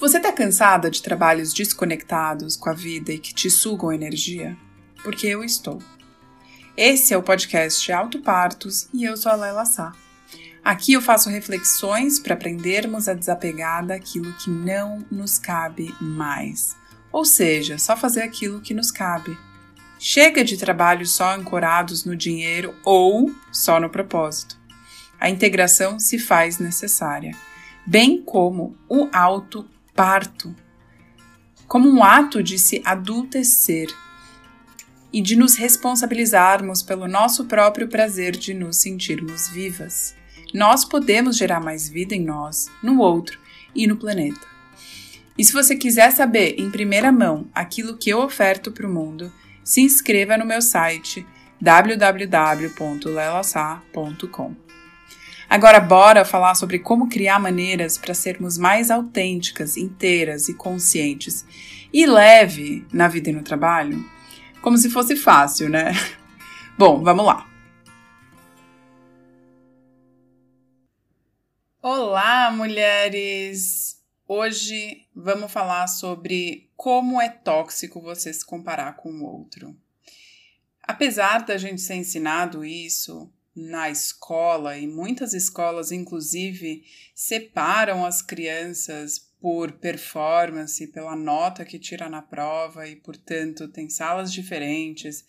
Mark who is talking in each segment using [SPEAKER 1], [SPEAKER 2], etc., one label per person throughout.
[SPEAKER 1] Você está cansada de trabalhos desconectados com a vida e que te sugam energia? Porque eu estou. Esse é o podcast Auto Partos e eu sou a Laila Sá. Aqui eu faço reflexões para aprendermos a desapegar daquilo que não nos cabe mais. Ou seja, só fazer aquilo que nos cabe. Chega de trabalhos só ancorados no dinheiro ou só no propósito. A integração se faz necessária, bem como o auto parto, como um ato de se adultecer e de nos responsabilizarmos pelo nosso próprio prazer de nos sentirmos vivas. Nós podemos gerar mais vida em nós, no outro e no planeta. E se você quiser saber em primeira mão aquilo que eu oferto para o mundo, se inscreva no meu site www.lelasa.com. Agora, bora falar sobre como criar maneiras para sermos mais autênticas, inteiras e conscientes e leve na vida e no trabalho? Como se fosse fácil, né? Bom, vamos lá. Olá, mulheres! Hoje vamos falar sobre como é tóxico você se comparar com o outro. Apesar da gente ser ensinado isso, na escola, e muitas escolas, inclusive, separam as crianças por performance, pela nota que tira na prova, e, portanto, tem salas diferentes,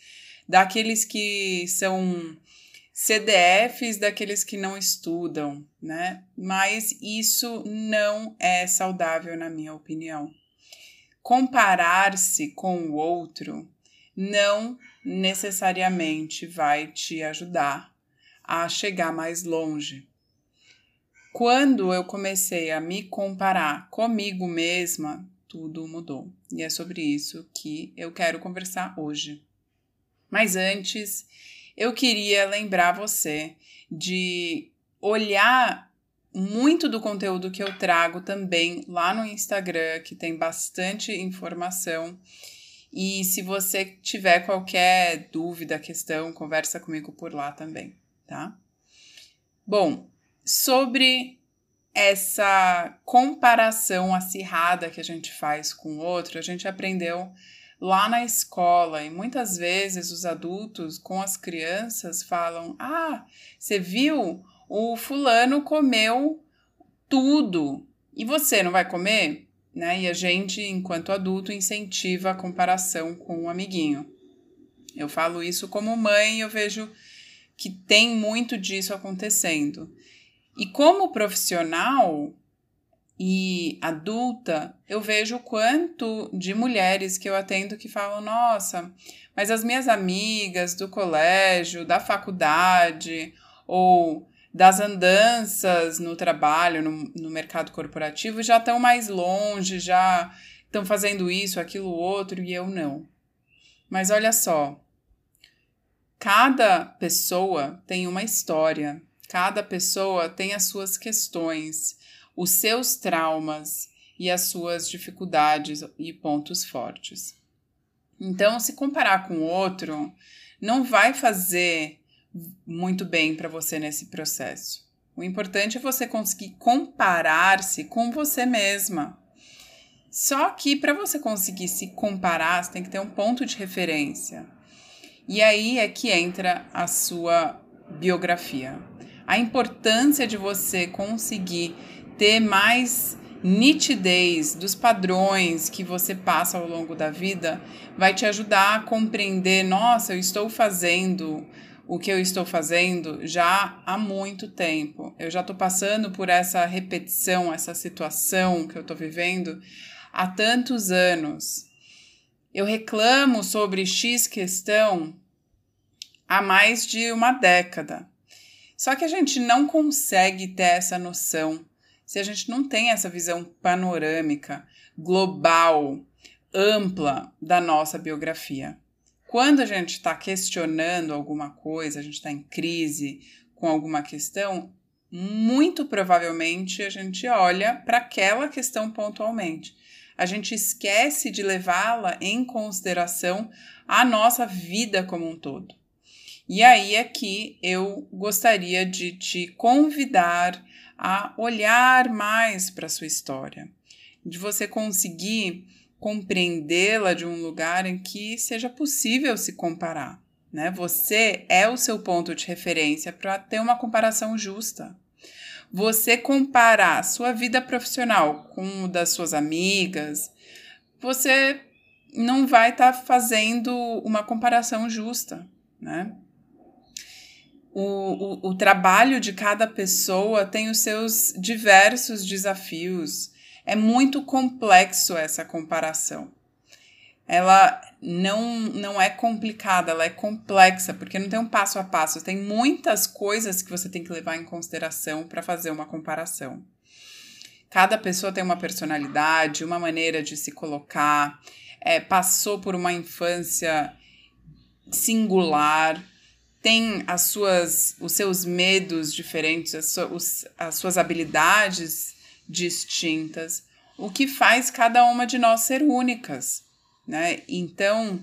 [SPEAKER 1] daqueles que são CDFs, daqueles que não estudam, né? Mas isso não é saudável, na minha opinião. Comparar-se com o outro não necessariamente vai te ajudar a chegar mais longe. Quando eu comecei a me comparar comigo mesma, tudo mudou. E é sobre isso que eu quero conversar hoje. Mas antes, eu queria lembrar você de olhar muito do conteúdo que eu trago também lá no Instagram, que tem bastante informação. E se você tiver qualquer dúvida, questão, conversa comigo por lá também tá? Bom, sobre essa comparação acirrada que a gente faz com o outro, a gente aprendeu lá na escola e muitas vezes os adultos com as crianças falam: "Ah, você viu? O fulano comeu tudo e você não vai comer?" Né? E a gente, enquanto adulto, incentiva a comparação com o um amiguinho. Eu falo isso como mãe, eu vejo que tem muito disso acontecendo. E como profissional e adulta, eu vejo o quanto de mulheres que eu atendo que falam: nossa, mas as minhas amigas do colégio, da faculdade ou das andanças no trabalho, no, no mercado corporativo, já estão mais longe, já estão fazendo isso, aquilo, outro, e eu não. Mas olha só, Cada pessoa tem uma história, cada pessoa tem as suas questões, os seus traumas e as suas dificuldades e pontos fortes. Então, se comparar com o outro, não vai fazer muito bem para você nesse processo. O importante é você conseguir comparar-se com você mesma. Só que para você conseguir se comparar, você tem que ter um ponto de referência. E aí é que entra a sua biografia. A importância de você conseguir ter mais nitidez dos padrões que você passa ao longo da vida vai te ajudar a compreender: nossa, eu estou fazendo o que eu estou fazendo já há muito tempo. Eu já estou passando por essa repetição, essa situação que eu estou vivendo há tantos anos. Eu reclamo sobre X questão há mais de uma década. Só que a gente não consegue ter essa noção se a gente não tem essa visão panorâmica, global, ampla da nossa biografia. Quando a gente está questionando alguma coisa, a gente está em crise com alguma questão, muito provavelmente a gente olha para aquela questão pontualmente a gente esquece de levá-la em consideração a nossa vida como um todo. E aí é que eu gostaria de te convidar a olhar mais para a sua história, de você conseguir compreendê-la de um lugar em que seja possível se comparar. Né? Você é o seu ponto de referência para ter uma comparação justa. Você comparar sua vida profissional com o das suas amigas, você não vai estar tá fazendo uma comparação justa, né? O, o, trabalho de cada pessoa tem os seus diversos desafios. É muito complexo essa comparação. Ela não, não é complicada, ela é complexa, porque não tem um passo a passo, tem muitas coisas que você tem que levar em consideração para fazer uma comparação. Cada pessoa tem uma personalidade, uma maneira de se colocar, é, passou por uma infância singular, tem as suas, os seus medos diferentes, as, os, as suas habilidades distintas, o que faz cada uma de nós ser únicas, né? Então,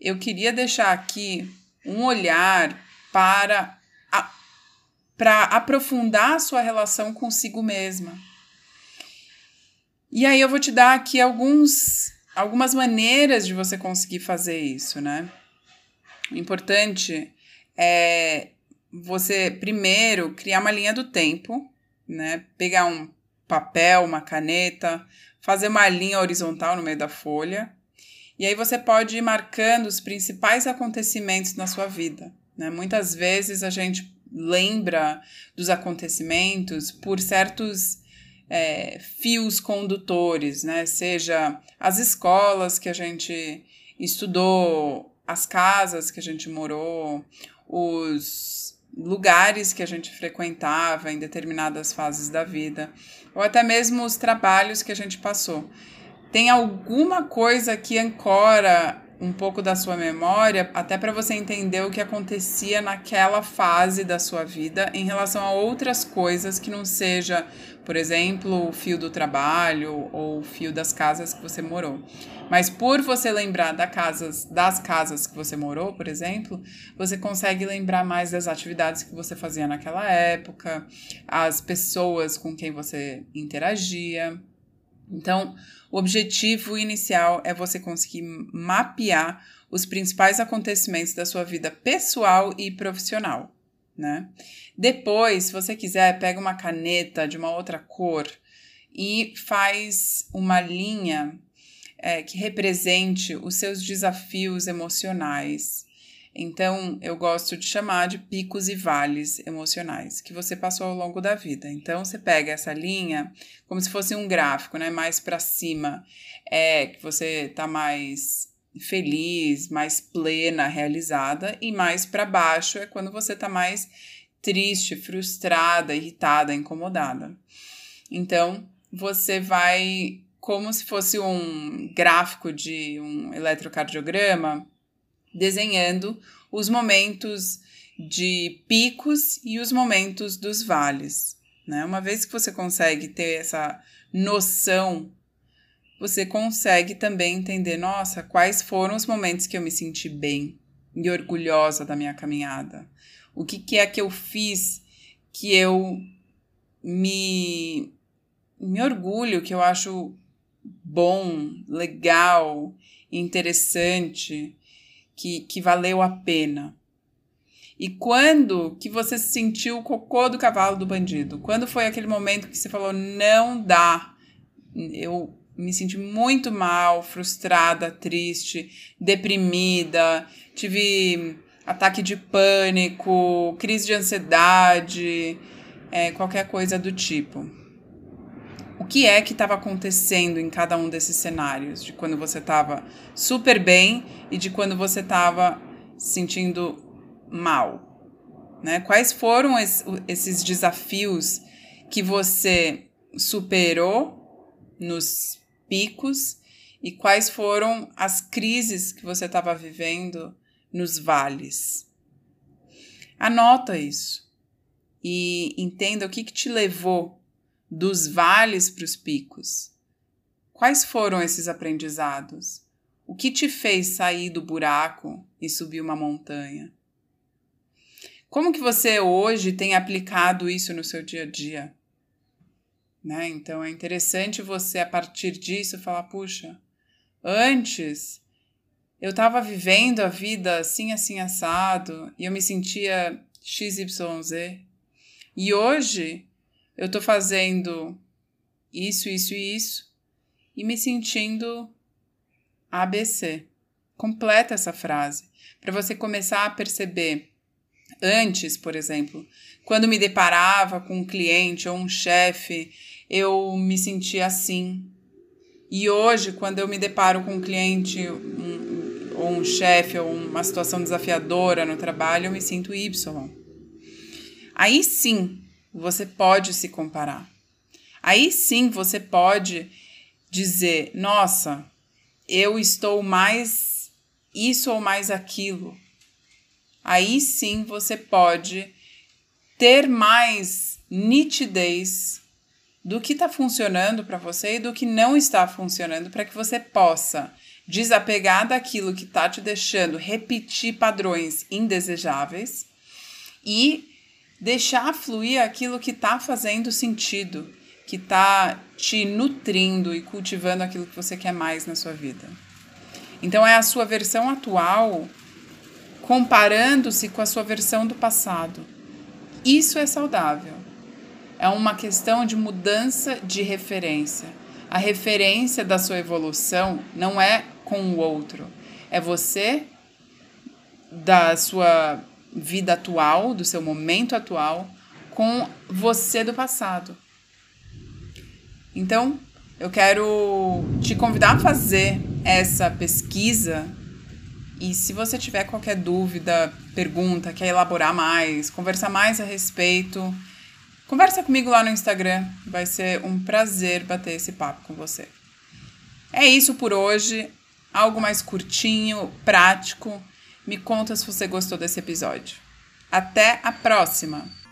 [SPEAKER 1] eu queria deixar aqui um olhar para para aprofundar a sua relação consigo mesma. E aí eu vou te dar aqui alguns algumas maneiras de você conseguir fazer isso, né? O importante é você primeiro criar uma linha do tempo, né? Pegar um papel, uma caneta, fazer uma linha horizontal no meio da folha. E aí você pode ir marcando os principais acontecimentos na sua vida. Né? Muitas vezes a gente lembra dos acontecimentos por certos é, fios condutores, né? Seja as escolas que a gente estudou, as casas que a gente morou, os lugares que a gente frequentava em determinadas fases da vida, ou até mesmo os trabalhos que a gente passou. Tem alguma coisa que ancora um pouco da sua memória, até para você entender o que acontecia naquela fase da sua vida em relação a outras coisas que não seja, por exemplo, o fio do trabalho ou o fio das casas que você morou. Mas por você lembrar da casas, das casas que você morou, por exemplo, você consegue lembrar mais das atividades que você fazia naquela época, as pessoas com quem você interagia. Então, o objetivo inicial é você conseguir mapear os principais acontecimentos da sua vida pessoal e profissional, né? Depois, se você quiser, pega uma caneta de uma outra cor e faz uma linha é, que represente os seus desafios emocionais então, eu gosto de chamar de picos e vales emocionais que você passou ao longo da vida. Então, você pega essa linha como se fosse um gráfico, né? Mais para cima é que você tá mais feliz, mais plena, realizada, e mais para baixo é quando você tá mais triste, frustrada, irritada, incomodada. Então, você vai como se fosse um gráfico de um eletrocardiograma desenhando os momentos de picos e os momentos dos vales. Né? Uma vez que você consegue ter essa noção, você consegue também entender: nossa, quais foram os momentos que eu me senti bem e orgulhosa da minha caminhada? O que, que é que eu fiz que eu me, me orgulho, que eu acho bom, legal, interessante? que, que valeu a pena? E quando que você sentiu o cocô do cavalo do bandido? Quando foi aquele momento que você falou, não dá? Eu me senti muito mal, frustrada, triste, deprimida, tive ataque de pânico, crise de ansiedade, é, qualquer coisa do tipo o que é que estava acontecendo em cada um desses cenários, de quando você estava super bem e de quando você estava sentindo mal. Né? Quais foram esses desafios que você superou nos picos e quais foram as crises que você estava vivendo nos vales? Anota isso e entenda o que, que te levou dos vales para os picos. Quais foram esses aprendizados? O que te fez sair do buraco e subir uma montanha? Como que você hoje tem aplicado isso no seu dia a dia? Né? Então é interessante você a partir disso falar, puxa, antes eu estava vivendo a vida assim assim assado e eu me sentia XYZ. E hoje eu estou fazendo isso, isso e isso e me sentindo ABC. Completa essa frase para você começar a perceber antes, por exemplo, quando me deparava com um cliente ou um chefe, eu me sentia assim. E hoje, quando eu me deparo com um cliente um, ou um chefe ou uma situação desafiadora no trabalho, eu me sinto Y. Aí sim, você pode se comparar. Aí sim, você pode dizer: nossa, eu estou mais isso ou mais aquilo. Aí sim você pode ter mais nitidez do que está funcionando para você e do que não está funcionando, para que você possa desapegar daquilo que está te deixando repetir padrões indesejáveis e deixar fluir aquilo que está fazendo sentido, que está te nutrindo e cultivando aquilo que você quer mais na sua vida. Então é a sua versão atual comparando-se com a sua versão do passado. Isso é saudável. É uma questão de mudança de referência. A referência da sua evolução não é com o outro, é você da sua vida atual, do seu momento atual, com você do passado. Então, eu quero te convidar a fazer essa pesquisa e se você tiver qualquer dúvida, pergunta, quer elaborar mais, conversar mais a respeito, conversa comigo lá no Instagram. Vai ser um prazer bater esse papo com você. É isso por hoje. Algo mais curtinho, prático. Me conta se você gostou desse episódio. Até a próxima!